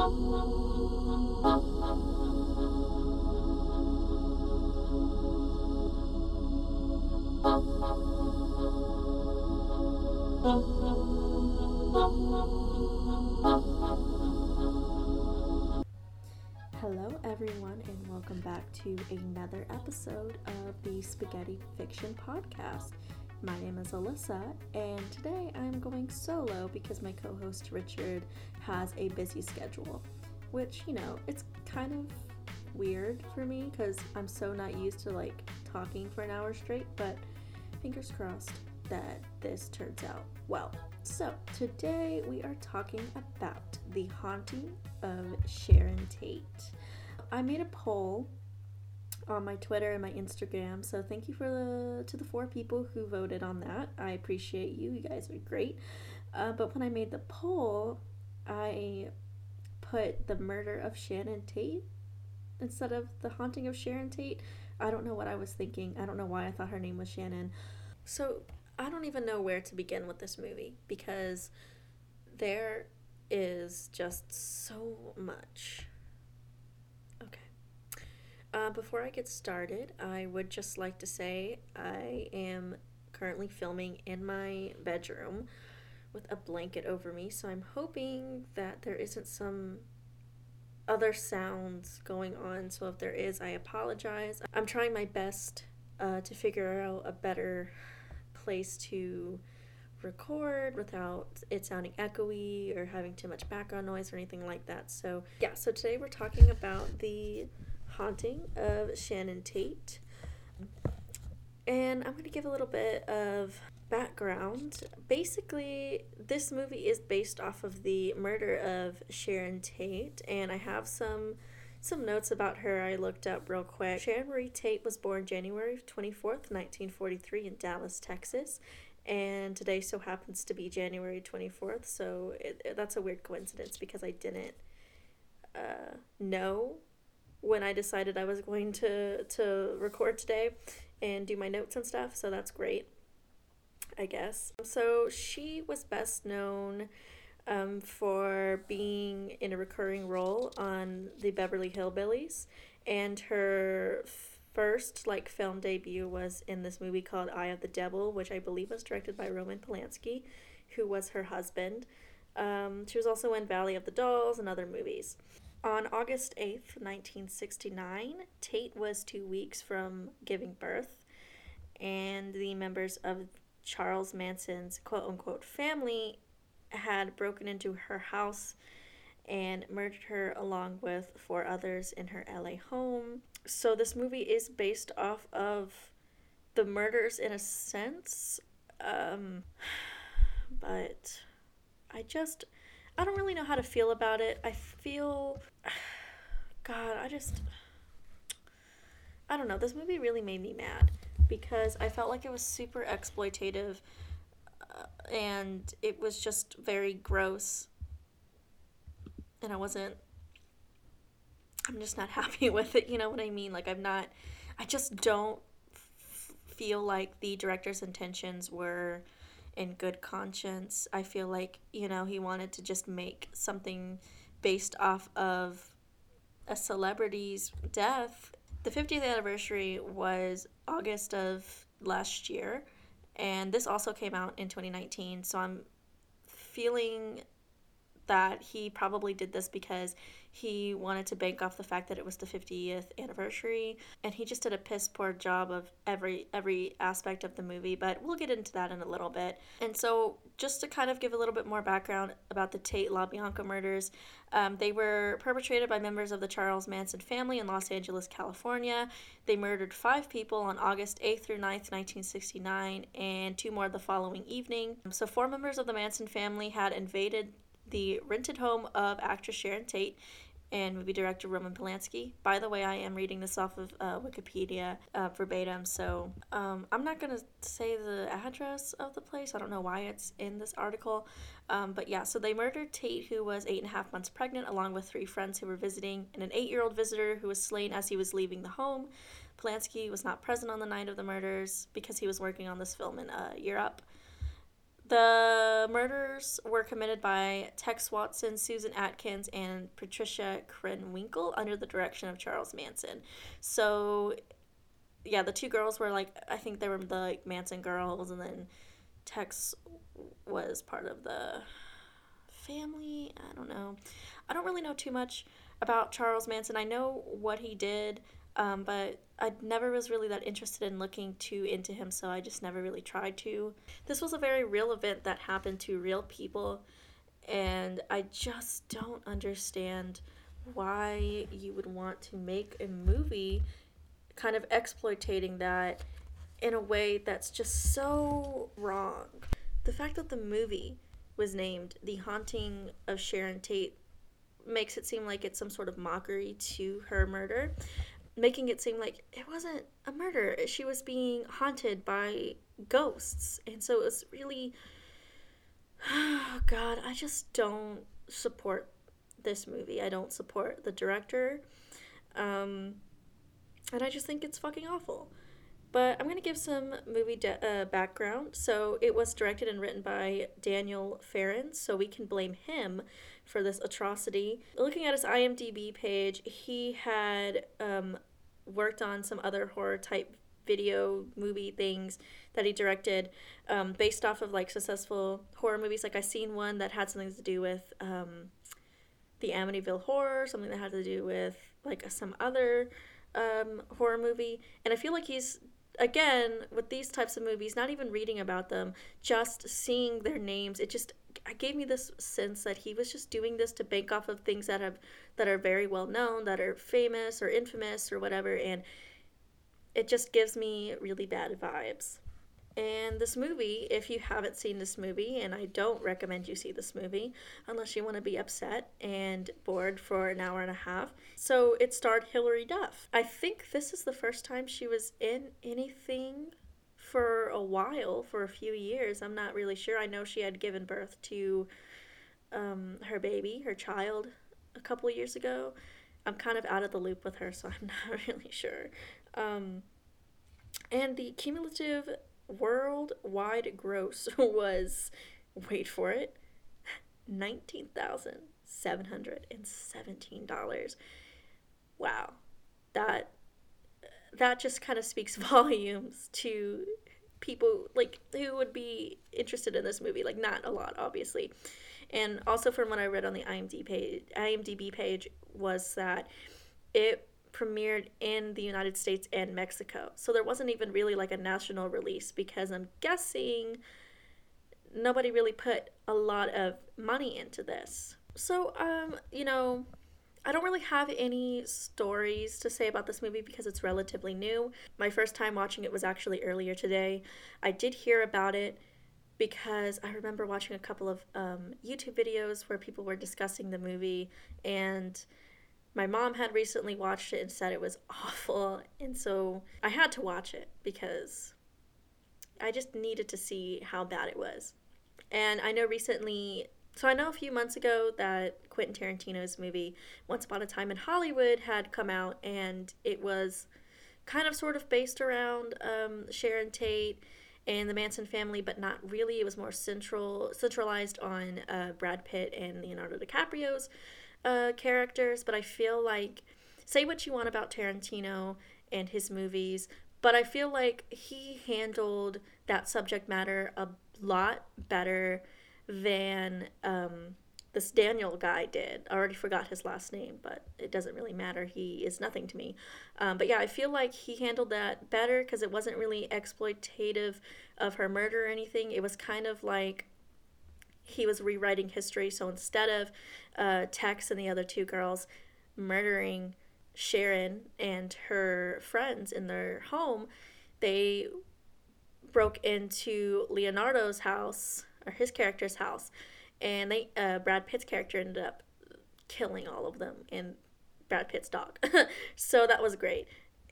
Hello, everyone, and welcome back to another episode of the Spaghetti Fiction Podcast. My name is Alyssa, and today I'm going solo because my co host Richard has a busy schedule, which, you know, it's kind of weird for me because I'm so not used to like talking for an hour straight, but fingers crossed that this turns out well. So, today we are talking about the haunting of Sharon Tate. I made a poll on my Twitter and my Instagram, so thank you for the to the four people who voted on that. I appreciate you. You guys are great. Uh, but when I made the poll, I put the murder of Shannon Tate instead of the haunting of Sharon Tate. I don't know what I was thinking. I don't know why I thought her name was Shannon. So I don't even know where to begin with this movie because there is just so much. Uh, before I get started, I would just like to say I am currently filming in my bedroom with a blanket over me, so I'm hoping that there isn't some other sounds going on. So if there is, I apologize. I'm trying my best uh, to figure out a better place to record without it sounding echoey or having too much background noise or anything like that. So, yeah, so today we're talking about the haunting of Shannon Tate. And I'm going to give a little bit of background. Basically, this movie is based off of the murder of Sharon Tate, and I have some some notes about her I looked up real quick. Sharon Marie Tate was born January 24th, 1943 in Dallas, Texas, and today so happens to be January 24th, so it, that's a weird coincidence because I didn't uh, know when I decided I was going to to record today and do my notes and stuff, so that's great. I guess. So she was best known um, for being in a recurring role on the Beverly Hillbillies, and her first like film debut was in this movie called Eye of the Devil, which I believe was directed by Roman Polanski, who was her husband. Um, she was also in Valley of the Dolls and other movies. On August 8th, 1969, Tate was two weeks from giving birth, and the members of Charles Manson's quote unquote family had broken into her house and murdered her along with four others in her LA home. So this movie is based off of the murders in a sense. Um, but I just I don't really know how to feel about it. I feel God, I just I don't know. This movie really made me mad because I felt like it was super exploitative uh, and it was just very gross. And I wasn't I'm just not happy with it, you know what I mean? Like I'm not I just don't f- feel like the director's intentions were in good conscience. I feel like, you know, he wanted to just make something based off of a celebrity's death the 50th anniversary was August of last year, and this also came out in 2019. So I'm feeling that he probably did this because he wanted to bank off the fact that it was the 50th anniversary and he just did a piss poor job of every every aspect of the movie but we'll get into that in a little bit. And so just to kind of give a little bit more background about the tate labianca murders um, they were perpetrated by members of the charles manson family in los angeles california. They murdered five people on august 8th through 9th 1969 and two more the following evening. So four members of the manson family had invaded the rented home of actress Sharon Tate and movie director Roman Polanski. By the way, I am reading this off of uh, Wikipedia uh, verbatim, so um, I'm not going to say the address of the place. I don't know why it's in this article. Um, but yeah, so they murdered Tate, who was eight and a half months pregnant, along with three friends who were visiting, and an eight year old visitor who was slain as he was leaving the home. Polanski was not present on the night of the murders because he was working on this film in uh, Europe. The murders were committed by Tex Watson, Susan Atkins, and Patricia Krenwinkel under the direction of Charles Manson. So, yeah, the two girls were like, I think they were the like, Manson girls, and then Tex was part of the family. I don't know. I don't really know too much about Charles Manson. I know what he did, um, but I never was really that interested in looking too into him, so I just never really tried to. This was a very real event that happened to real people, and I just don't understand why you would want to make a movie kind of exploitating that in a way that's just so wrong. The fact that the movie was named The Haunting of Sharon Tate makes it seem like it's some sort of mockery to her murder, making it seem like it wasn't a murder. She was being haunted by ghosts. And so it was really. Oh, God, I just don't support this movie. I don't support the director. Um, and I just think it's fucking awful. But I'm going to give some movie de- uh, background. So it was directed and written by Daniel Farrands, so we can blame him for this atrocity. Looking at his IMDb page, he had um, worked on some other horror type video movie things that he directed um, based off of like successful horror movies. Like I seen one that had something to do with um, the Amityville Horror, something that had to do with like some other um, horror movie, and I feel like he's again with these types of movies not even reading about them just seeing their names it just gave me this sense that he was just doing this to bank off of things that have that are very well known that are famous or infamous or whatever and it just gives me really bad vibes and this movie, if you haven't seen this movie, and I don't recommend you see this movie unless you want to be upset and bored for an hour and a half. So it starred Hilary Duff. I think this is the first time she was in anything for a while, for a few years. I'm not really sure. I know she had given birth to um, her baby, her child, a couple years ago. I'm kind of out of the loop with her, so I'm not really sure. Um, and the cumulative worldwide gross was, wait for it, $19,717. Wow. That that just kind of speaks volumes to people like who would be interested in this movie like not a lot obviously and also from what i read on the imdb page imdb page was that it premiered in the United States and Mexico. So there wasn't even really like a national release because I'm guessing nobody really put a lot of money into this. So, um, you know, I don't really have any stories to say about this movie because it's relatively new. My first time watching it was actually earlier today. I did hear about it because I remember watching a couple of um, YouTube videos where people were discussing the movie and my mom had recently watched it and said it was awful, and so I had to watch it because I just needed to see how bad it was. And I know recently, so I know a few months ago that Quentin Tarantino's movie Once Upon a Time in Hollywood had come out, and it was kind of sort of based around um, Sharon Tate and the Manson family, but not really. It was more central centralized on uh, Brad Pitt and Leonardo DiCaprio's uh, characters, but I feel like, say what you want about Tarantino and his movies, but I feel like he handled that subject matter a lot better than um, this Daniel guy did. I already forgot his last name, but it doesn't really matter. He is nothing to me. Um, but yeah, I feel like he handled that better because it wasn't really exploitative of her murder or anything. It was kind of like he was rewriting history. So instead of uh, Tex and the other two girls murdering Sharon and her friends in their home, they broke into Leonardo's house or his character's house, and they uh, Brad Pitt's character ended up killing all of them and Brad Pitt's dog. so that was great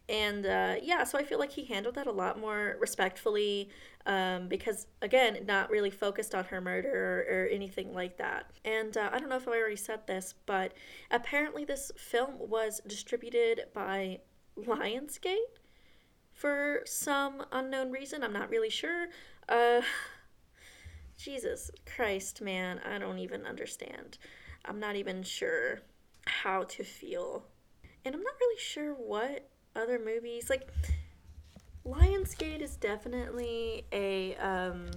and uh, yeah, so I feel like he handled that a lot more respectfully um, because, again, not really focused on her murder or, or anything like that. And uh, I don't know if I already said this, but apparently this film was distributed by Lionsgate for some unknown reason. I'm not really sure. Uh, Jesus Christ, man, I don't even understand. I'm not even sure how to feel. And I'm not really sure what other movies like Lionsgate is definitely a um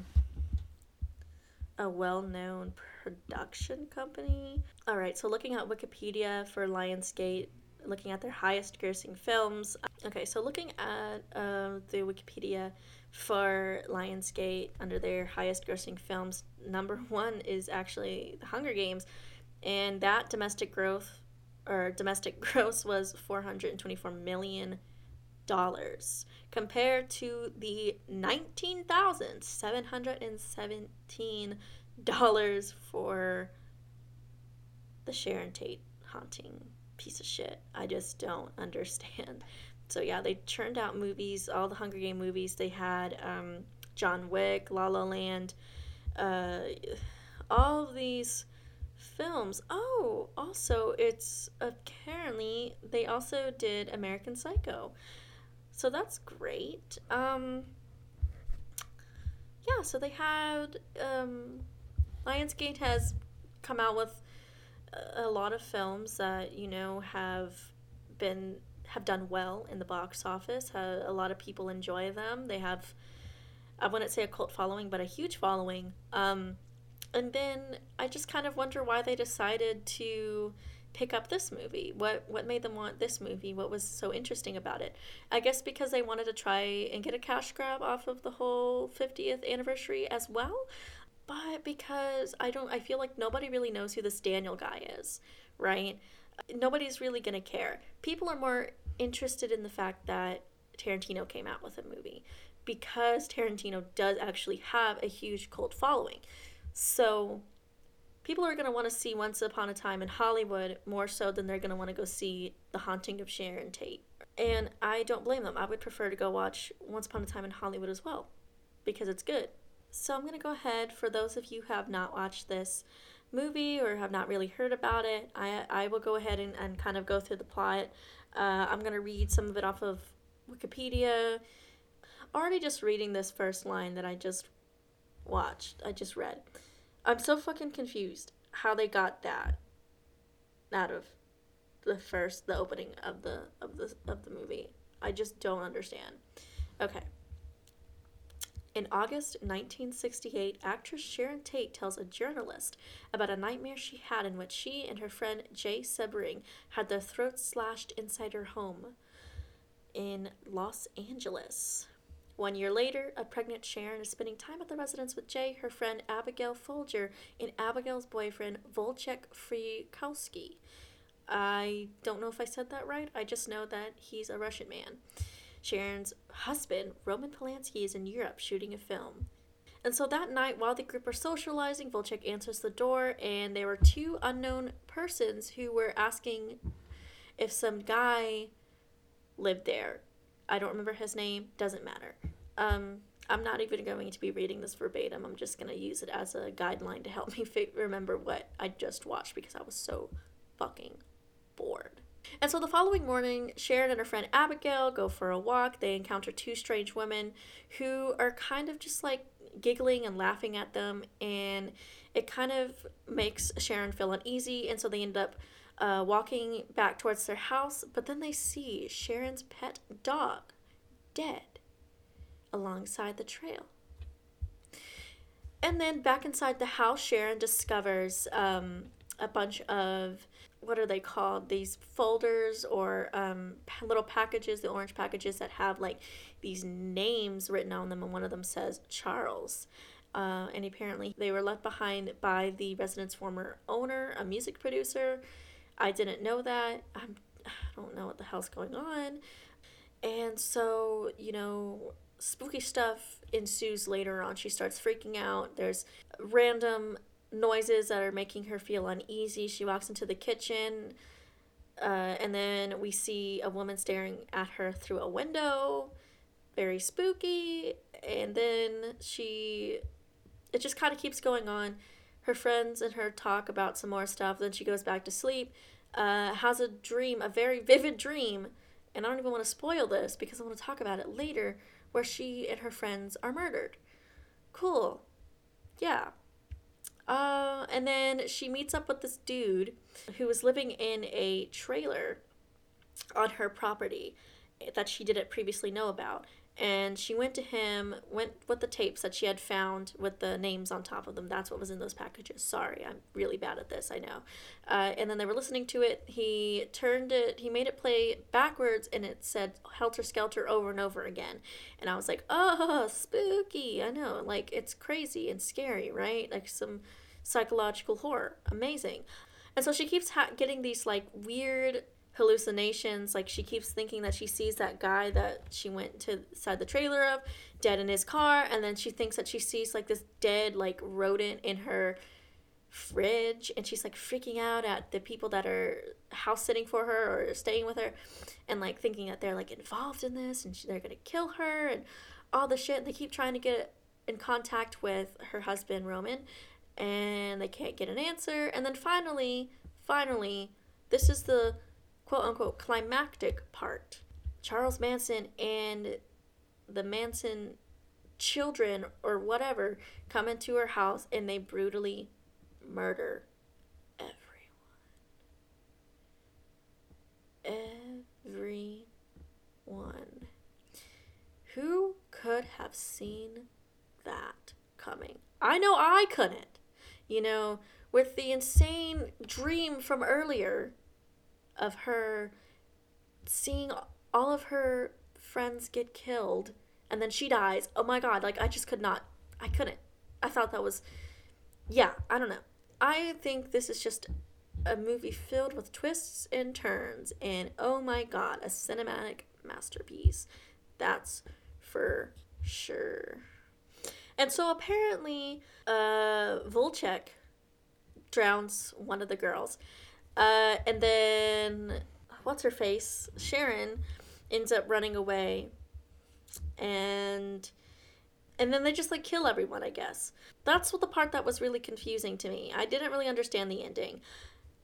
a well-known production company. All right, so looking at Wikipedia for Lionsgate, looking at their highest grossing films. Okay, so looking at uh, the Wikipedia for Lionsgate under their highest grossing films, number one is actually The Hunger Games, and that domestic growth or domestic gross was 424 million dollars compared to the $19,717 for the Sharon Tate haunting piece of shit. I just don't understand. So yeah, they churned out movies, all the Hunger Game movies. They had um, John Wick, La La Land, uh, all of these films. Oh, also, it's apparently they also did American Psycho. So that's great. Um, yeah, so they had um, Lionsgate has come out with a lot of films that you know have been have done well in the box office. A lot of people enjoy them. They have I wouldn't say a cult following, but a huge following. Um, and then I just kind of wonder why they decided to pick up this movie. What what made them want this movie? What was so interesting about it? I guess because they wanted to try and get a cash grab off of the whole 50th anniversary as well. But because I don't I feel like nobody really knows who this Daniel guy is, right? Nobody's really going to care. People are more interested in the fact that Tarantino came out with a movie because Tarantino does actually have a huge cult following. So people are going to want to see Once Upon a Time in Hollywood more so than they're going to want to go see The Haunting of Sharon Tate. And I don't blame them. I would prefer to go watch Once Upon a Time in Hollywood as well because it's good. So I'm going to go ahead, for those of you who have not watched this movie or have not really heard about it, I, I will go ahead and, and kind of go through the plot. Uh, I'm going to read some of it off of Wikipedia. Already just reading this first line that I just watched, I just read. I'm so fucking confused how they got that out of the first the opening of the of the of the movie. I just don't understand. Okay. In August 1968, actress Sharon Tate tells a journalist about a nightmare she had in which she and her friend Jay Sebring had their throats slashed inside her home in Los Angeles. One year later, a pregnant Sharon is spending time at the residence with Jay, her friend Abigail Folger, and Abigail's boyfriend Volchek Frykowski. I don't know if I said that right. I just know that he's a Russian man. Sharon's husband, Roman Polanski, is in Europe shooting a film. And so that night, while the group are socializing, Volchek answers the door, and there were two unknown persons who were asking if some guy lived there. I don't remember his name, doesn't matter. Um, I'm not even going to be reading this verbatim. I'm just going to use it as a guideline to help me f- remember what I just watched because I was so fucking bored. And so the following morning, Sharon and her friend Abigail go for a walk. They encounter two strange women who are kind of just like giggling and laughing at them, and it kind of makes Sharon feel uneasy. And so they end up uh, walking back towards their house, but then they see Sharon's pet dog dead alongside the trail. And then back inside the house, Sharon discovers um, a bunch of what are they called? These folders or um, little packages, the orange packages that have like these names written on them, and one of them says Charles. Uh, and apparently, they were left behind by the resident's former owner, a music producer. I didn't know that. I'm, I don't know what the hell's going on. And so, you know, spooky stuff ensues later on. She starts freaking out. There's random noises that are making her feel uneasy. She walks into the kitchen, uh, and then we see a woman staring at her through a window. Very spooky. And then she. It just kind of keeps going on. Her friends and her talk about some more stuff. Then she goes back to sleep. Uh, has a dream, a very vivid dream. And I don't even want to spoil this because I want to talk about it later where she and her friends are murdered. Cool. yeah. Uh, and then she meets up with this dude who was living in a trailer on her property that she didn't previously know about. And she went to him, went with the tapes that she had found with the names on top of them. That's what was in those packages. Sorry, I'm really bad at this, I know. Uh, and then they were listening to it. He turned it, he made it play backwards, and it said Helter Skelter over and over again. And I was like, oh, spooky. I know, like, it's crazy and scary, right? Like some psychological horror. Amazing. And so she keeps ha- getting these, like, weird hallucinations. Like she keeps thinking that she sees that guy that she went to side the trailer of, dead in his car, and then she thinks that she sees like this dead like rodent in her fridge and she's like freaking out at the people that are house sitting for her or staying with her and like thinking that they're like involved in this and she, they're gonna kill her and all the shit they keep trying to get in contact with her husband roman and they can't get an answer and then finally finally this is the quote unquote climactic part. Charles Manson and the Manson children or whatever come into her house and they brutally murder everyone. Everyone. Who could have seen that coming? I know I couldn't. You know, with the insane dream from earlier of her seeing all of her friends get killed and then she dies. Oh my god, like I just could not I couldn't. I thought that was yeah, I don't know. I think this is just a movie filled with twists and turns and oh my god, a cinematic masterpiece. That's for sure. And so apparently uh Volchek drowns one of the girls. Uh, and then what's her face? Sharon ends up running away, and and then they just like kill everyone. I guess that's what the part that was really confusing to me. I didn't really understand the ending.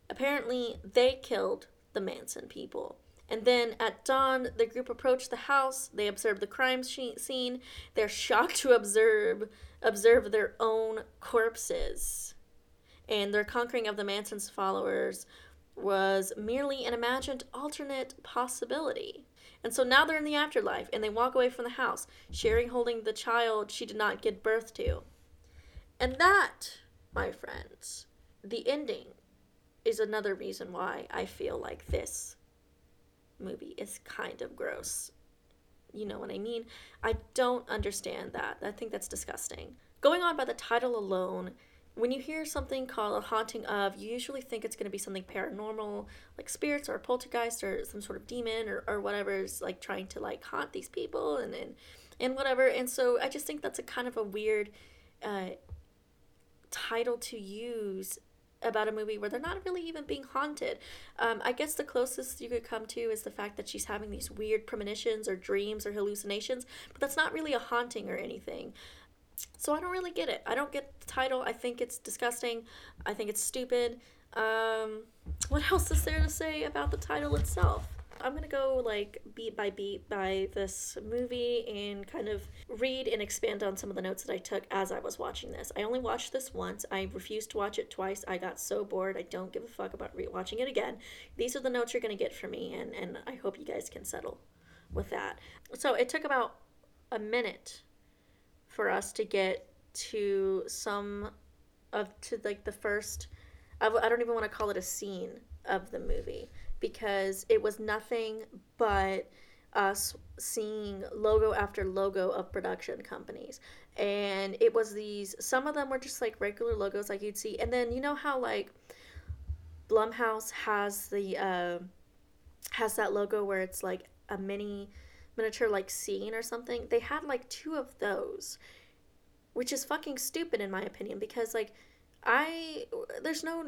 Apparently, they killed the Manson people. And then at dawn, the group approached the house. They observe the crime scene. They're shocked to observe observe their own corpses and their conquering of the Manson's followers was merely an imagined alternate possibility. And so now they're in the afterlife and they walk away from the house, sharing holding the child she did not give birth to. And that, my friends, the ending is another reason why I feel like this movie is kind of gross. You know what I mean? I don't understand that. I think that's disgusting. Going on by the title alone, when you hear something called a haunting of, you usually think it's going to be something paranormal, like spirits or poltergeist or some sort of demon or, or whatever is like trying to like haunt these people and, and and whatever. And so I just think that's a kind of a weird uh, title to use about a movie where they're not really even being haunted. Um, I guess the closest you could come to is the fact that she's having these weird premonitions or dreams or hallucinations, but that's not really a haunting or anything. So I don't really get it. I don't get the title. I think it's disgusting. I think it's stupid. Um, what else is there to say about the title itself? I'm gonna go like beat by beat by this movie and kind of read and expand on some of the notes that I took as I was watching this. I only watched this once. I refused to watch it twice. I got so bored. I don't give a fuck about re-watching it again. These are the notes you're gonna get from me, and and I hope you guys can settle with that. So it took about a minute for us to get to some of to like the first I w- I don't even want to call it a scene of the movie because it was nothing but us seeing logo after logo of production companies. And it was these some of them were just like regular logos like you'd see. And then you know how like blumhouse has the uh, has that logo where it's like a mini miniature like scene or something. They had like two of those, which is fucking stupid in my opinion because like I there's no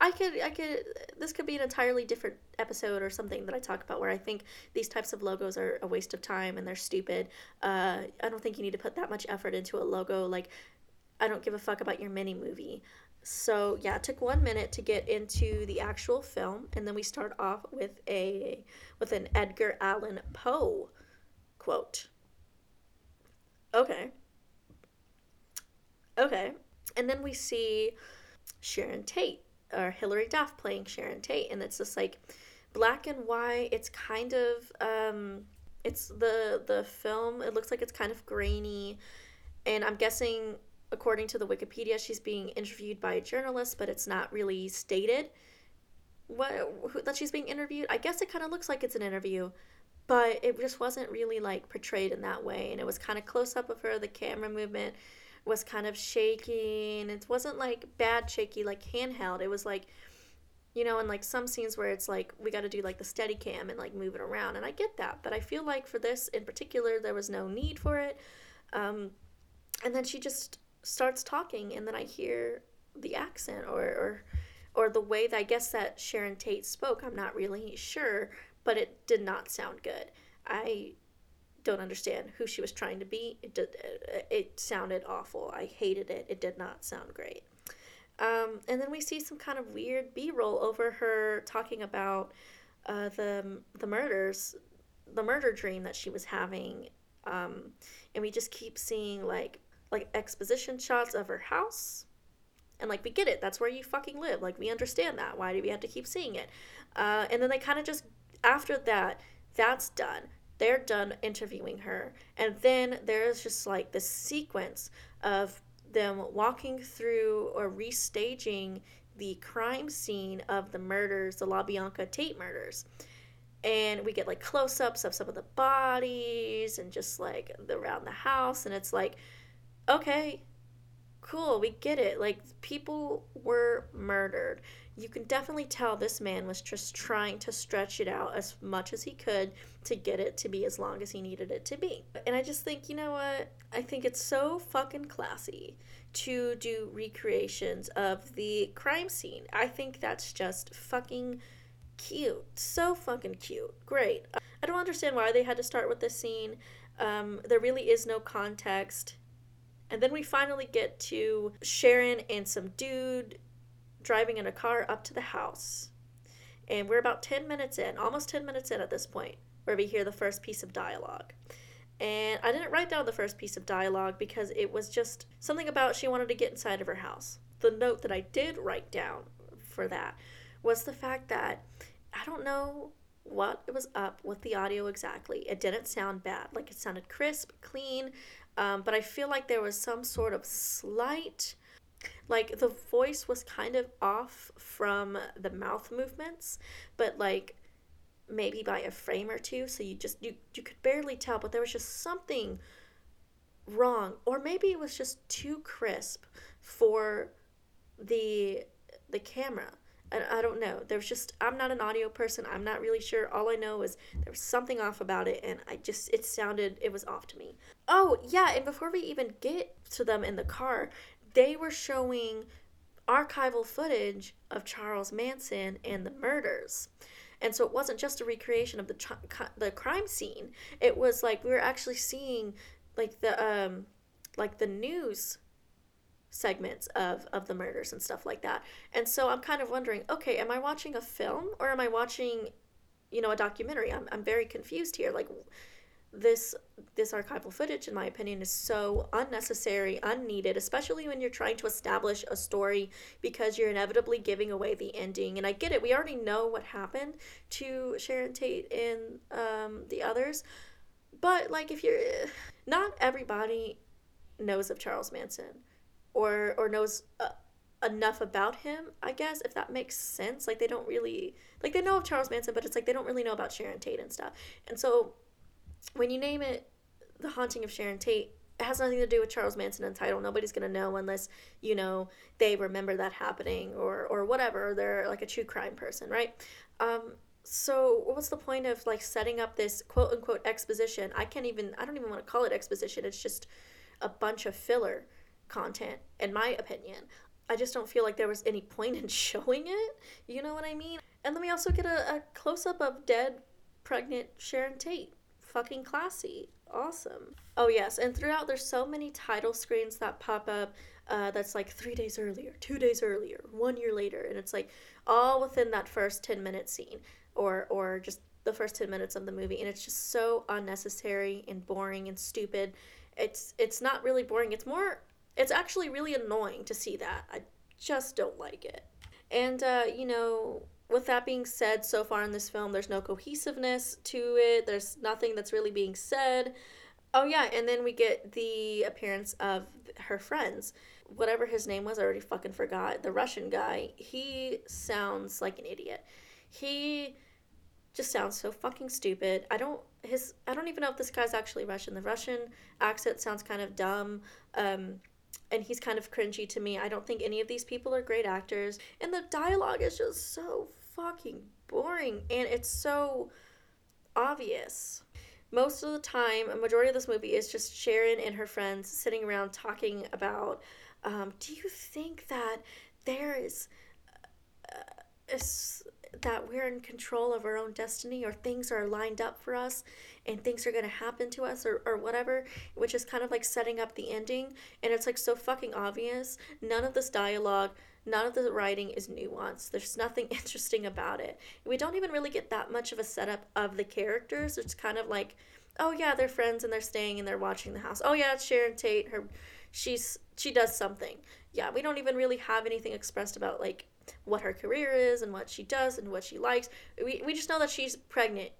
I could I could this could be an entirely different episode or something that I talk about where I think these types of logos are a waste of time and they're stupid. Uh, I don't think you need to put that much effort into a logo. Like I don't give a fuck about your mini movie. So yeah, it took one minute to get into the actual film, and then we start off with a with an Edgar Allan Poe quote. Okay. Okay. And then we see Sharon Tate or Hilary Duff playing Sharon Tate, and it's just like black and white. It's kind of um, it's the the film. It looks like it's kind of grainy, and I'm guessing according to the Wikipedia, she's being interviewed by a journalist, but it's not really stated what who, that she's being interviewed. I guess it kind of looks like it's an interview, but it just wasn't really like portrayed in that way, and it was kind of close up of her. The camera movement was kind of shaky, and it wasn't like bad shaky like handheld. It was like you know, in like some scenes where it's like we got to do like the steady cam and like move it around, and I get that, but I feel like for this in particular, there was no need for it. Um, and then she just starts talking, and then I hear the accent or or or the way that I guess that Sharon Tate spoke. I'm not really sure, but it did not sound good. I don't understand who she was trying to be. It did. It sounded awful. I hated it. It did not sound great. Um, and then we see some kind of weird B-roll over her talking about uh, the the murders, the murder dream that she was having, um, and we just keep seeing like like exposition shots of her house, and like we get it. That's where you fucking live. Like we understand that. Why do we have to keep seeing it? Uh, and then they kind of just after that, that's done. They're done interviewing her, and then there's just like this sequence of them walking through or restaging the crime scene of the murders, the LaBianca Tate murders. And we get like close ups of some of the bodies and just like around the house. And it's like, okay, cool, we get it. Like, people were murdered. You can definitely tell this man was just trying to stretch it out as much as he could to get it to be as long as he needed it to be. And I just think, you know what? I think it's so fucking classy to do recreations of the crime scene. I think that's just fucking cute. So fucking cute. Great. I don't understand why they had to start with this scene. Um, there really is no context. And then we finally get to Sharon and some dude driving in a car up to the house. And we're about 10 minutes in, almost 10 minutes in at this point, where we hear the first piece of dialogue. And I didn't write down the first piece of dialogue because it was just something about she wanted to get inside of her house. The note that I did write down for that was the fact that I don't know what was up with the audio exactly. It didn't sound bad. Like it sounded crisp, clean, um, but I feel like there was some sort of slight, like the voice was kind of off from the mouth movements, but like maybe by a frame or two so you just you you could barely tell but there was just something wrong. Or maybe it was just too crisp for the the camera and I don't know. There's just I'm not an audio person. I'm not really sure. All I know is there was something off about it and I just it sounded it was off to me. Oh, yeah, and before we even get to them in the car, they were showing archival footage of Charles Manson and the murders. And so it wasn't just a recreation of the the crime scene. It was like we were actually seeing like the um like the news segments of of the murders and stuff like that. And so I'm kind of wondering, okay, am I watching a film or am I watching you know a documentary? I'm I'm very confused here. Like this this archival footage in my opinion is so unnecessary unneeded especially when you're trying to establish a story because you're inevitably giving away the ending and i get it we already know what happened to sharon tate and um, the others but like if you're not everybody knows of charles manson or or knows uh, enough about him i guess if that makes sense like they don't really like they know of charles manson but it's like they don't really know about sharon tate and stuff and so when you name it The Haunting of Sharon Tate, it has nothing to do with Charles Manson and title. Nobody's gonna know unless you know they remember that happening or or whatever. They're like a true crime person, right? Um, so what's the point of like setting up this quote unquote exposition? I can't even. I don't even want to call it exposition. It's just a bunch of filler content, in my opinion. I just don't feel like there was any point in showing it. You know what I mean? And then we also get a, a close up of dead, pregnant Sharon Tate fucking classy. Awesome. Oh, yes. And throughout, there's so many title screens that pop up uh, that's like three days earlier, two days earlier, one year later. And it's like all within that first 10 minute scene or, or just the first 10 minutes of the movie. And it's just so unnecessary and boring and stupid. It's, it's not really boring. It's more It's actually really annoying to see that. I just don't like it. And, uh, you know, with that being said, so far in this film, there's no cohesiveness to it, there's nothing that's really being said. Oh, yeah, and then we get the appearance of her friends. Whatever his name was, I already fucking forgot. The Russian guy, he sounds like an idiot. He just sounds so fucking stupid. I don't his I don't even know if this guy's actually Russian. The Russian accent sounds kind of dumb. Um and he's kind of cringy to me. I don't think any of these people are great actors. And the dialogue is just so fucking boring and it's so obvious. Most of the time, a majority of this movie is just Sharon and her friends sitting around talking about um, do you think that there is uh, that we're in control of our own destiny or things are lined up for us and things are going to happen to us or, or whatever, which is kind of like setting up the ending. And it's like so fucking obvious. None of this dialogue, none of the writing is nuanced. There's nothing interesting about it. We don't even really get that much of a setup of the characters. It's kind of like, oh yeah, they're friends and they're staying and they're watching the house. Oh yeah, it's Sharon Tate. Her, she's she does something. Yeah, we don't even really have anything expressed about like what her career is and what she does and what she likes. We, we just know that she's pregnant.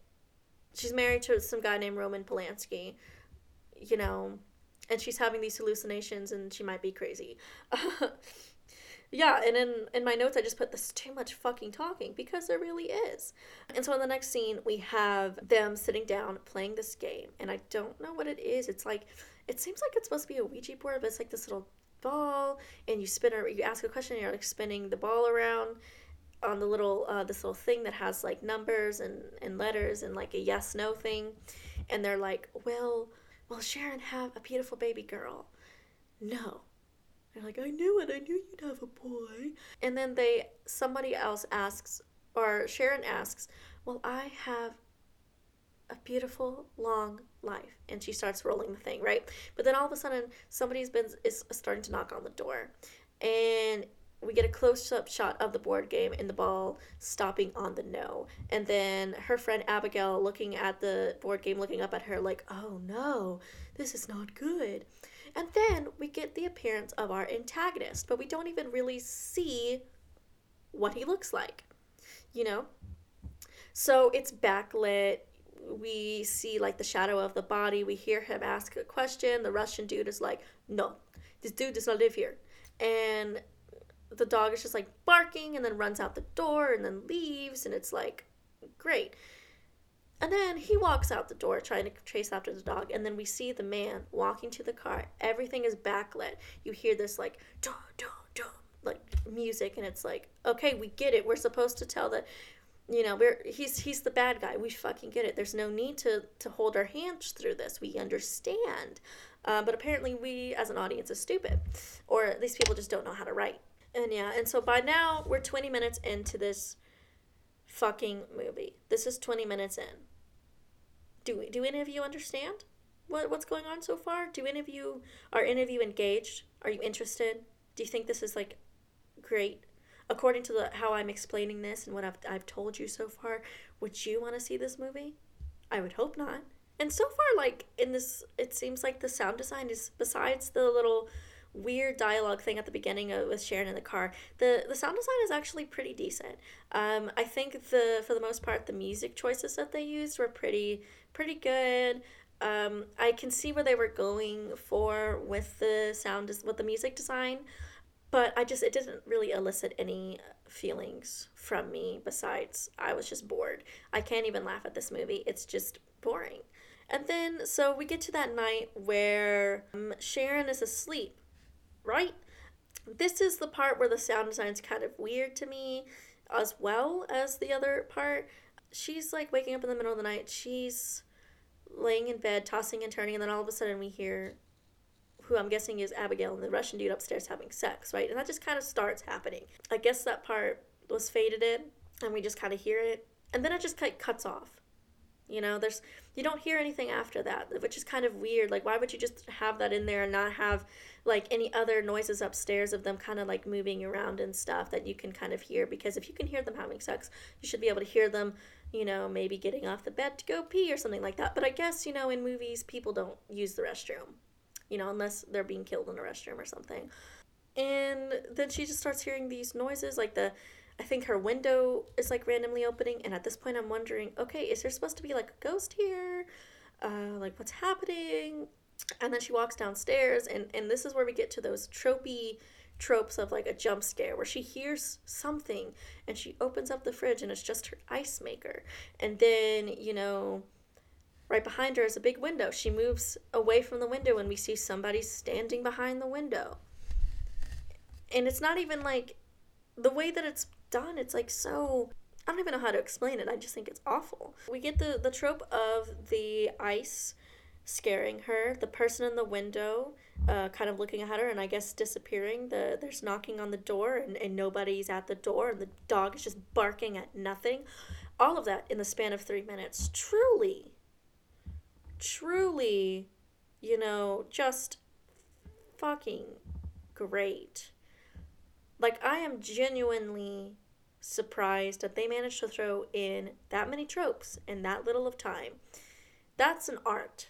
She's married to some guy named Roman Polanski, you know, and she's having these hallucinations and she might be crazy. yeah, and in, in my notes, I just put this too much fucking talking because there really is. And so in the next scene, we have them sitting down playing this game, and I don't know what it is. It's like, it seems like it's supposed to be a Ouija board, but it's like this little ball and you spin or you ask a question and you're like spinning the ball around on the little uh, this little thing that has like numbers and, and letters and like a yes no thing and they're like will will sharon have a beautiful baby girl. No. They're like i knew it. I knew you'd have a boy. And then they somebody else asks or sharon asks well i have a beautiful long life and she starts rolling the thing right? But then all of a sudden somebody's been is starting to knock on the door. And we get a close-up shot of the board game and the ball stopping on the no. And then her friend abigail looking at the board game looking up at her like oh no this is not good. And then we get the appearance of our antagonist but we don't even really see what he looks like you know? So it's backlit we see like the shadow of the body. We hear him ask a question. The Russian dude is like, "No, this dude does not live here," and the dog is just like barking and then runs out the door and then leaves, and it's like, great. And then he walks out the door trying to chase after the dog, and then we see the man walking to the car. Everything is backlit. You hear this like dum dum dum like music, and it's like, okay, we get it. We're supposed to tell that you know we're he's he's the bad guy. We fucking get it. There's no need to to hold our hands through this. We understand. Uh, but apparently we as an audience is stupid or these people just don't know how to write. And yeah and so by now we're 20 minutes into this fucking movie. This is 20 minutes in. Do we, do any of you understand what what's going on so far? Do any of you are any of you engaged? Are you interested? Do you think this is like great according to the, how I'm explaining this and what I've, I've told you so far, would you want to see this movie? I would hope not. And so far, like in this, it seems like the sound design is besides the little weird dialogue thing at the beginning of, with Sharon in the car. The the sound design is actually pretty decent. Um, I think the for the most part the music choices that they used were pretty pretty good. Um, I can see where they were going for with the sound with the music design but I just it didn't really elicit any feelings from me besides I was just bored. I can't even laugh at this movie. It's just boring. And then so we get to that night where um, Sharon is asleep, right? This is the part where the sound design is kind of weird to me as well as the other part. She's like waking up in the middle of the night. She's laying in bed, tossing and turning, and then all of a sudden we hear who I'm guessing is Abigail and the Russian dude upstairs having sex, right? And that just kind of starts happening. I guess that part was faded in and we just kind of hear it. And then it just kind of cuts off. You know, there's you don't hear anything after that, which is kind of weird. Like why would you just have that in there and not have like any other noises upstairs of them kind of like moving around and stuff that you can kind of hear because if you can hear them having sex, you should be able to hear them, you know, maybe getting off the bed to go pee or something like that. But I guess, you know, in movies people don't use the restroom you know, unless they're being killed in a restroom or something. And then she just starts hearing these noises, like the, I think her window is like randomly opening. And at this point, I'm wondering, okay, is there supposed to be like a ghost here? Uh, like what's happening? And then she walks downstairs, and and this is where we get to those tropey tropes of like a jump scare where she hears something and she opens up the fridge and it's just her ice maker. And then, you know, right behind her is a big window. She moves away from the window and we see somebody standing behind the window. And it's not even like the way that it's done, it's like so I don't even know how to explain it. I just think it's awful. We get the the trope of the ice scaring her, the person in the window uh, kind of looking at her and I guess disappearing. The there's knocking on the door and, and nobody's at the door and the dog is just barking at nothing. All of that in the span of three minutes. Truly, truly, you know, just fucking great. Like I am genuinely surprised that they managed to throw in that many tropes in that little of time. That's an art,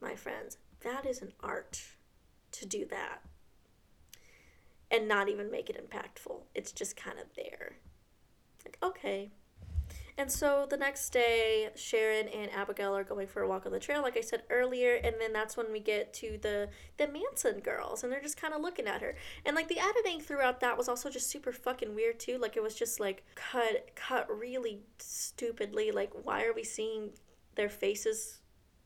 my friends. That is an art to do that and not even make it impactful. It's just kind of there. Like, okay. And so the next day, Sharon and Abigail are going for a walk on the trail, like I said earlier, and then that's when we get to the the Manson girls, and they're just kind of looking at her. And like the editing throughout that was also just super fucking weird too. Like it was just like cut cut really stupidly. Like why are we seeing their faces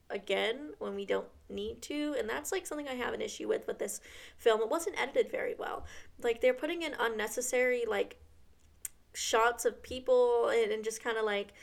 again when we don't need to and that's like something i have an issue with with this film it wasn't edited very well like they're putting in unnecessary like shots of people and, and just kind of like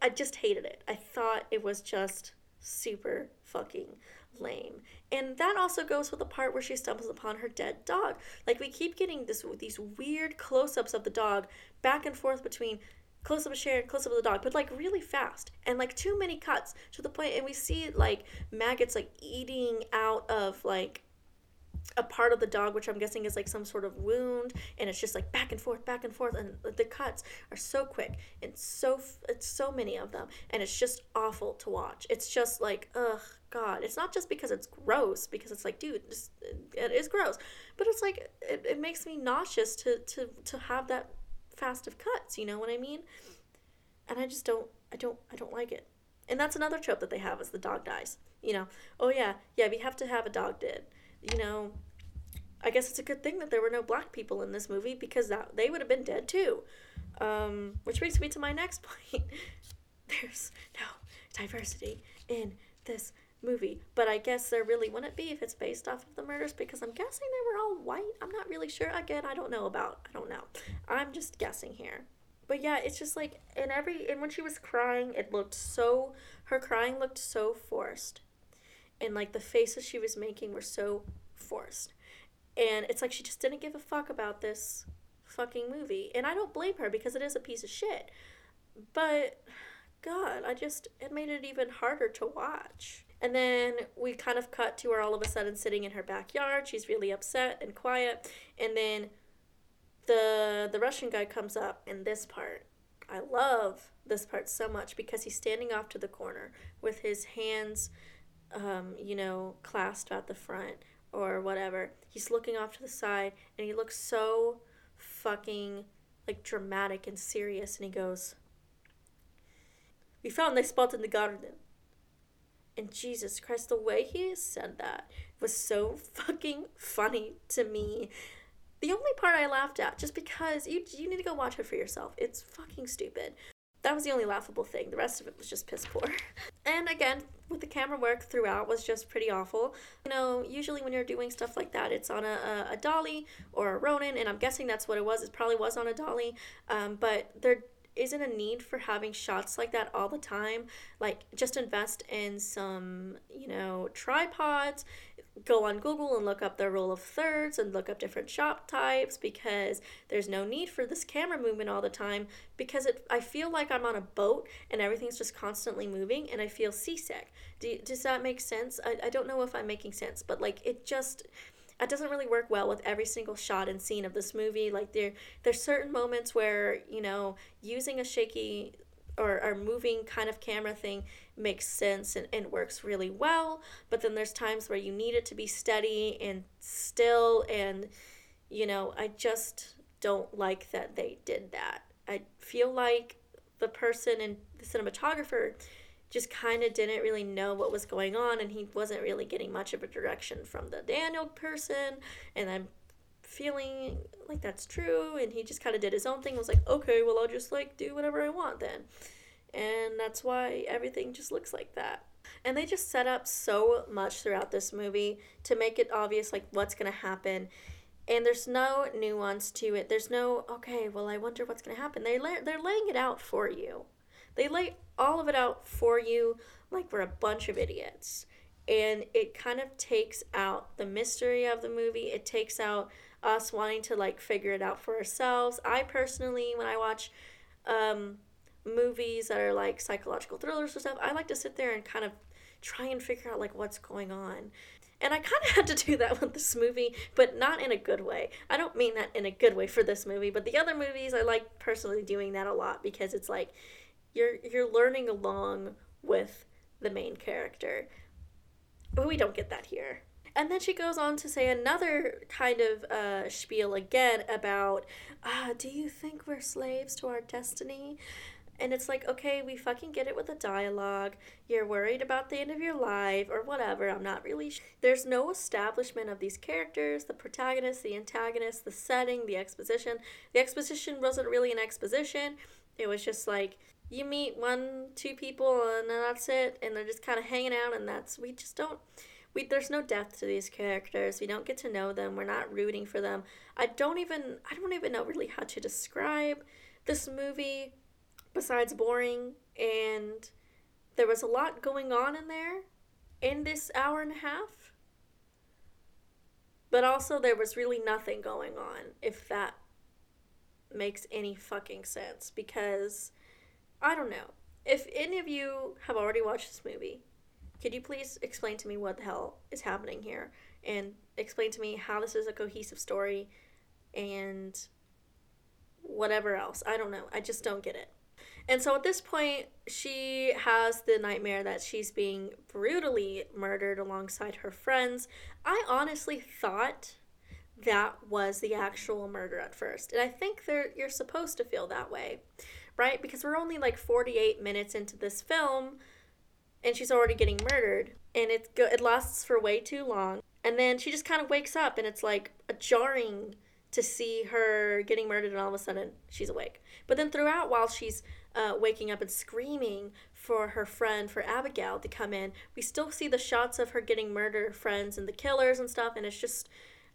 i just hated it. I thought it was just super fucking lame. And that also goes with the part where she stumbles upon her dead dog. Like we keep getting this these weird close-ups of the dog back and forth between close up of Sharon, close up of the dog, but like really fast and like too many cuts to the point, and we see like maggots like eating out of like a part of the dog, which I'm guessing is like some sort of wound, and it's just like back and forth, back and forth, and the cuts are so quick and so it's so many of them, and it's just awful to watch. It's just like ugh, God. It's not just because it's gross, because it's like, dude, it is gross, but it's like it, it makes me nauseous to to to have that fast of cuts, you know what I mean? And I just don't I don't I don't like it. And that's another trope that they have is the dog dies. You know, oh yeah, yeah, we have to have a dog dead. You know, I guess it's a good thing that there were no black people in this movie because that they would have been dead too. Um, which brings me to my next point. There's no diversity in this movie, but I guess there really wouldn't be if it's based off of the murders because I'm guessing they were all white. I'm not really sure. Again, I don't know about. I don't know. I'm just guessing here. But yeah, it's just like in every and when she was crying, it looked so her crying looked so forced. And like the faces she was making were so forced. And it's like she just didn't give a fuck about this fucking movie. And I don't blame her because it is a piece of shit. But God, I just it made it even harder to watch. And then we kind of cut to her all of a sudden sitting in her backyard. She's really upset and quiet. And then the the Russian guy comes up in this part. I love this part so much because he's standing off to the corner with his hands um, you know, clasped at the front or whatever. He's looking off to the side and he looks so fucking like dramatic and serious and he goes We found this spot in the garden. And Jesus Christ, the way he said that was so fucking funny to me. The only part I laughed at, just because you you need to go watch it for yourself. It's fucking stupid. That was the only laughable thing. The rest of it was just piss poor. and again, with the camera work throughout was just pretty awful. You know, usually when you're doing stuff like that, it's on a, a, a dolly or a Ronin, and I'm guessing that's what it was. It probably was on a dolly. Um, but they're isn't a need for having shots like that all the time. Like, just invest in some, you know, tripods. Go on Google and look up the rule of thirds and look up different shot types because there's no need for this camera movement all the time because it I feel like I'm on a boat and everything's just constantly moving and I feel seasick. Do, does that make sense? I, I don't know if I'm making sense, but like it just it doesn't really work well with every single shot and scene of this movie. Like there there's certain moments where, you know, using a shaky or, or moving kind of camera thing makes sense and, and works really well. But then there's times where you need it to be steady and still. And, you know, I just don't like that they did that. I feel like the person and the cinematographer just kind of didn't really know what was going on and he wasn't really getting much of a direction from the Daniel person and I'm feeling like that's true and he just kind of did his own thing was like okay well I'll just like do whatever I want then and that's why everything just looks like that and they just set up so much throughout this movie to make it obvious like what's going to happen and there's no nuance to it there's no okay well I wonder what's going to happen they la- they're laying it out for you they lay all of it out for you like we're a bunch of idiots. And it kind of takes out the mystery of the movie. It takes out us wanting to like figure it out for ourselves. I personally, when I watch um, movies that are like psychological thrillers or stuff, I like to sit there and kind of try and figure out like what's going on. And I kind of had to do that with this movie, but not in a good way. I don't mean that in a good way for this movie, but the other movies I like personally doing that a lot because it's like you're you're learning along with the main character. But we don't get that here. And then she goes on to say another kind of uh, spiel again about, uh, do you think we're slaves to our destiny? And it's like, okay, we fucking get it with the dialogue. You're worried about the end of your life or whatever. I'm not really. There's no establishment of these characters, the protagonist, the antagonist, the setting, the exposition. The exposition wasn't really an exposition. It was just like, you meet one, two people, and then that's it, and they're just kind of hanging out, and that's we just don't. We, there's no depth to these characters. We don't get to know them. We're not rooting for them. I don't even I don't even know really how to describe this movie besides boring and there was a lot going on in there in this hour and a half. But also there was really nothing going on if that makes any fucking sense because I don't know. If any of you have already watched this movie, could you please explain to me what the hell is happening here and explain to me how this is a cohesive story and whatever else? I don't know. I just don't get it. And so at this point, she has the nightmare that she's being brutally murdered alongside her friends. I honestly thought that was the actual murder at first. And I think you're supposed to feel that way right? Because we're only like 48 minutes into this film and she's already getting murdered and it go- it lasts for way too long. And then she just kind of wakes up and it's like a jarring to see her getting murdered and all of a sudden she's awake. But then throughout while she's uh, waking up and screaming for her friend, for Abigail to come in, we still see the shots of her getting murdered friends and the killers and stuff and it's just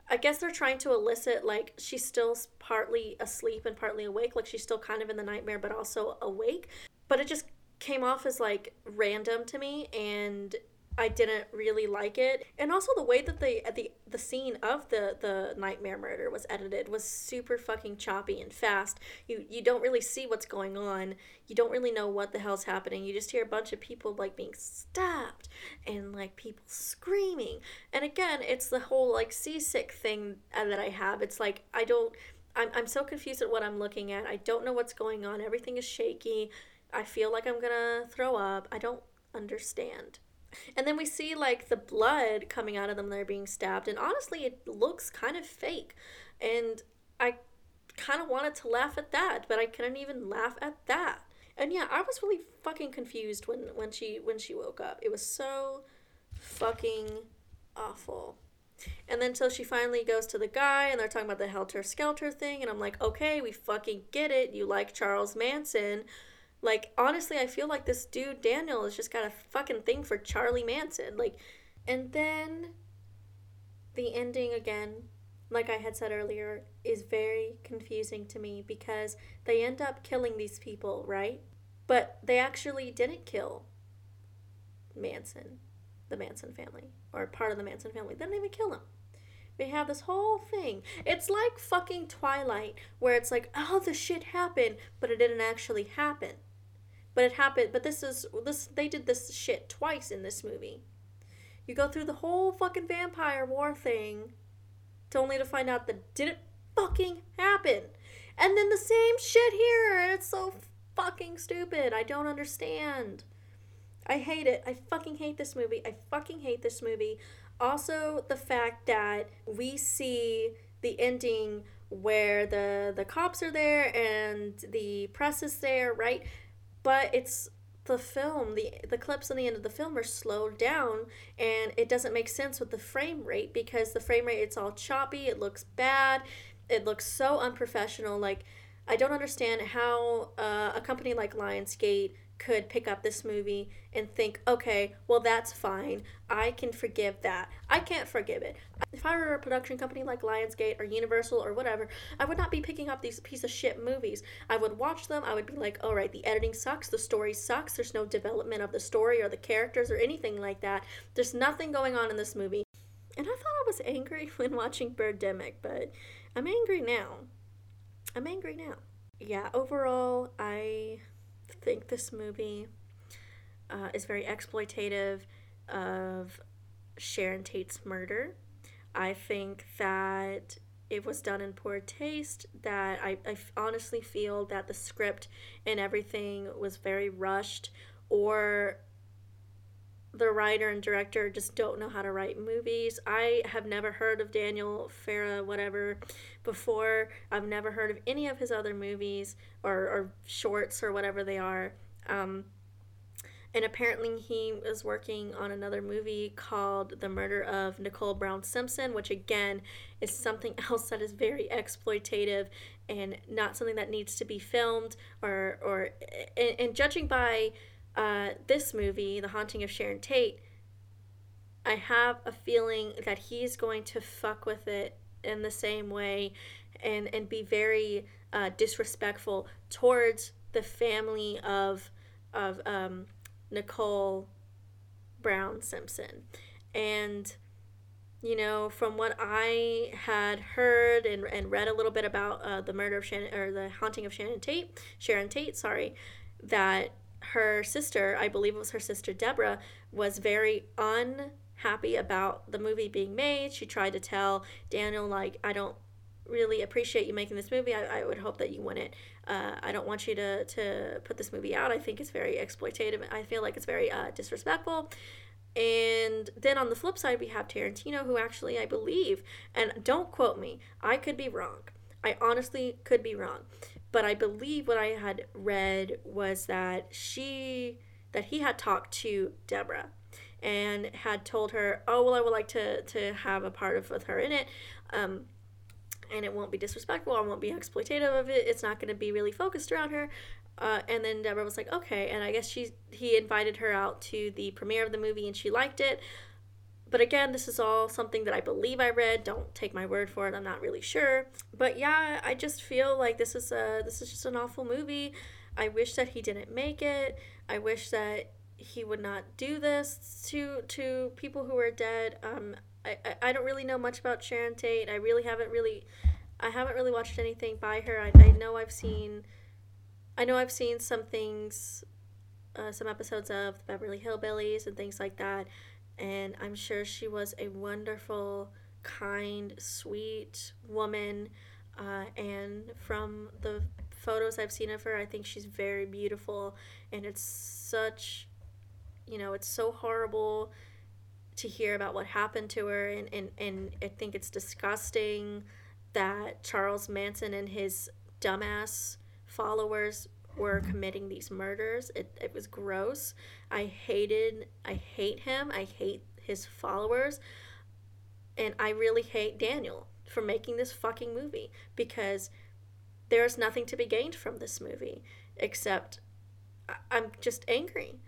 I guess they're trying to elicit like she's still partly asleep and partly awake, like she's still kind of in the nightmare but also awake. But it just came off as like random to me and I didn't really like it. And also the way that the the the scene of the the nightmare murder was edited was super fucking choppy and fast. You you don't really see what's going on. You don't really know what the hell's happening. You just hear a bunch of people like being stabbed and like people screaming. And again, it's the whole like seasick thing that I have. It's like I don't I'm I'm so confused at what I'm looking at. I don't know what's going on. Everything is shaky. I feel like I'm going to throw up. I don't understand. And then we see like the blood coming out of them. They're being stabbed, and honestly, it looks kind of fake. And I kind of wanted to laugh at that, but I couldn't even laugh at that. And yeah, I was really fucking confused when when she when she woke up. It was so fucking awful. And then till she finally goes to the guy and they're talking about the helter skelter thing and I'm like, "Okay, we fucking get it. You like Charles Manson." Like, honestly, I feel like this dude, Daniel, has just got a fucking thing for Charlie Manson. Like, and then the ending again, like I had said earlier, is very confusing to me because they end up killing these people, right? But they actually didn't kill Manson, the Manson family, or part of the Manson family. They didn't even kill him. We have this whole thing. It's like fucking Twilight, where it's like, oh, the shit happened, but it didn't actually happen. But it happened. But this is this. They did this shit twice in this movie. You go through the whole fucking vampire war thing, to only to find out that didn't fucking happen. And then the same shit here, it's so fucking stupid. I don't understand. I hate it. I fucking hate this movie. I fucking hate this movie. Also, the fact that we see the ending where the the cops are there and the press is there, right? But it's the film, the the clips on the end of the film are slowed down and it doesn't make sense with the frame rate because the frame rate it's all choppy, it looks bad, it looks so unprofessional. Like I don't understand how uh, a company like Lionsgate could pick up this movie and think, okay, well, that's fine. I can forgive that. I can't forgive it. If I were a production company like Lionsgate or Universal or whatever, I would not be picking up these piece of shit movies. I would watch them. I would be like, all right, the editing sucks. The story sucks. There's no development of the story or the characters or anything like that. There's nothing going on in this movie. And I thought I was angry when watching Birdemic, but I'm angry now. I'm angry now. Yeah, overall, I think this movie uh, is very exploitative of Sharon Tate's murder. I think that it was done in poor taste, that I, I honestly feel that the script and everything was very rushed, or the writer and director just don't know how to write movies. I have never heard of Daniel Farah, whatever, before. I've never heard of any of his other movies or, or shorts or whatever they are. Um, and apparently, he was working on another movie called The Murder of Nicole Brown Simpson, which again is something else that is very exploitative and not something that needs to be filmed. Or, or and, and judging by uh, this movie, The Haunting of Sharon Tate, I have a feeling that he's going to fuck with it in the same way and, and be very uh, disrespectful towards the family of, of um, Nicole Brown Simpson. And, you know, from what I had heard and, and read a little bit about uh, the murder of Shannon, or the haunting of Shannon Tate, Sharon Tate, sorry, that her sister, I believe it was her sister Deborah, was very unhappy about the movie being made. She tried to tell Daniel, like, I don't really appreciate you making this movie. I, I would hope that you wouldn't. Uh, I don't want you to, to put this movie out. I think it's very exploitative. I feel like it's very uh, disrespectful. And then on the flip side, we have Tarantino, who actually, I believe, and don't quote me, I could be wrong. I honestly could be wrong but I believe what I had read was that she that he had talked to Deborah and had told her, "Oh, well, I would like to to have a part of with her in it." Um, and it won't be disrespectful. I won't be exploitative of it. It's not going to be really focused around her. Uh, and then Deborah was like, okay. And I guess she he invited her out to the premiere of the movie, and she liked it but again, this is all something that I believe I read. Don't take my word for it. I'm not really sure. But yeah, I just feel like this is a this is just an awful movie. I wish that he didn't make it. I wish that he would not do this to to people who are dead. Um, I, I, I don't really know much about Sharon Tate. I really haven't really I haven't really watched anything by her. I, I know I've seen I know I've seen some things uh, some episodes of the Beverly Hillbillies and things like that and I'm sure she was a wonderful, kind, sweet woman. Uh, and from the photos I've seen of her, I think she's very beautiful. And it's such, you know, it's so horrible to hear about what happened to her. And, and, and I think it's disgusting that Charles Manson and his dumbass followers were committing these murders. It, it was gross. I hated, I hate him. I hate his followers. And I really hate Daniel for making this fucking movie because there's nothing to be gained from this movie except I'm just angry.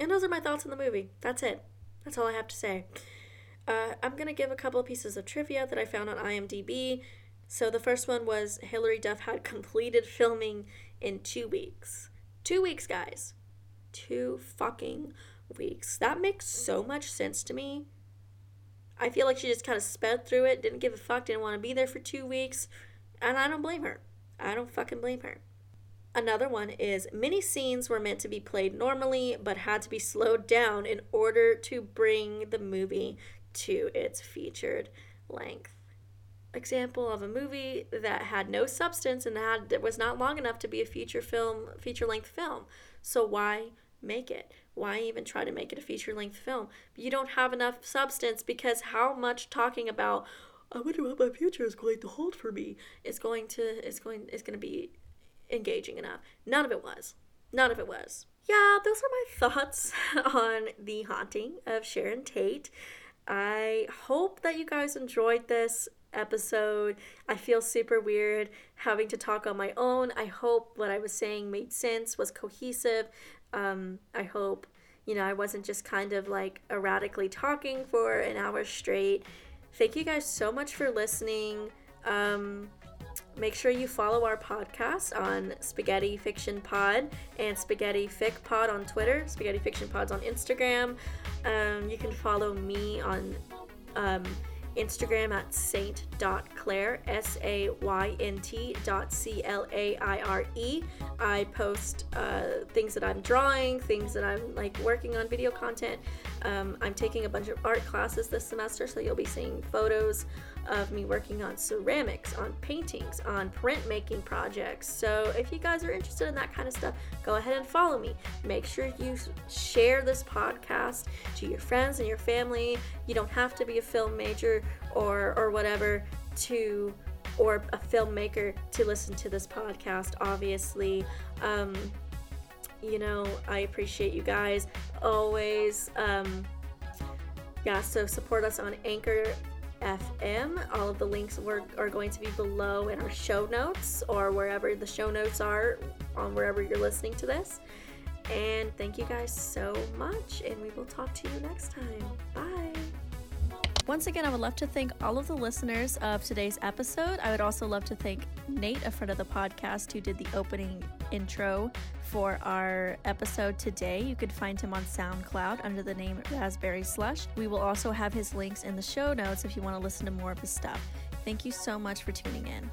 And those are my thoughts on the movie. That's it. That's all I have to say. Uh, I'm going to give a couple of pieces of trivia that I found on IMDb. So the first one was Hilary Duff had completed filming in two weeks. Two weeks, guys. Two fucking weeks. That makes so much sense to me. I feel like she just kind of sped through it, didn't give a fuck, didn't want to be there for two weeks, and I don't blame her. I don't fucking blame her. Another one is many scenes were meant to be played normally, but had to be slowed down in order to bring the movie to its featured length example of a movie that had no substance and had that was not long enough to be a feature film feature length film so why make it? Why even try to make it a feature length film? You don't have enough substance because how much talking about I wonder what my future is going to hold for me is going to is going is going to be engaging enough. None of it was. None of it was. Yeah, those are my thoughts on the haunting of Sharon Tate. I hope that you guys enjoyed this episode. I feel super weird having to talk on my own. I hope what I was saying made sense, was cohesive. Um, I hope, you know, I wasn't just kind of like erratically talking for an hour straight. Thank you guys so much for listening. Um, make sure you follow our podcast on Spaghetti Fiction Pod and Spaghetti Fic Pod on Twitter, Spaghetti Fiction Pods on Instagram. Um, you can follow me on um, Instagram at saynt.claire, S A Y N T dot C L A I R E. I post uh, things that I'm drawing, things that I'm like working on, video content. Um, I'm taking a bunch of art classes this semester, so you'll be seeing photos of me working on ceramics, on paintings, on printmaking projects. So if you guys are interested in that kind of stuff, go ahead and follow me. Make sure you share this podcast to your friends and your family. You don't have to be a film major or or whatever to or a filmmaker to listen to this podcast obviously um, you know i appreciate you guys always um, yeah so support us on anchor FM. All of the links were, are going to be below in our show notes or wherever the show notes are on wherever you're listening to this. And thank you guys so much, and we will talk to you next time. Bye. Once again, I would love to thank all of the listeners of today's episode. I would also love to thank Nate, a friend of the podcast, who did the opening intro for our episode today. You could find him on SoundCloud under the name Raspberry Slush. We will also have his links in the show notes if you want to listen to more of his stuff. Thank you so much for tuning in.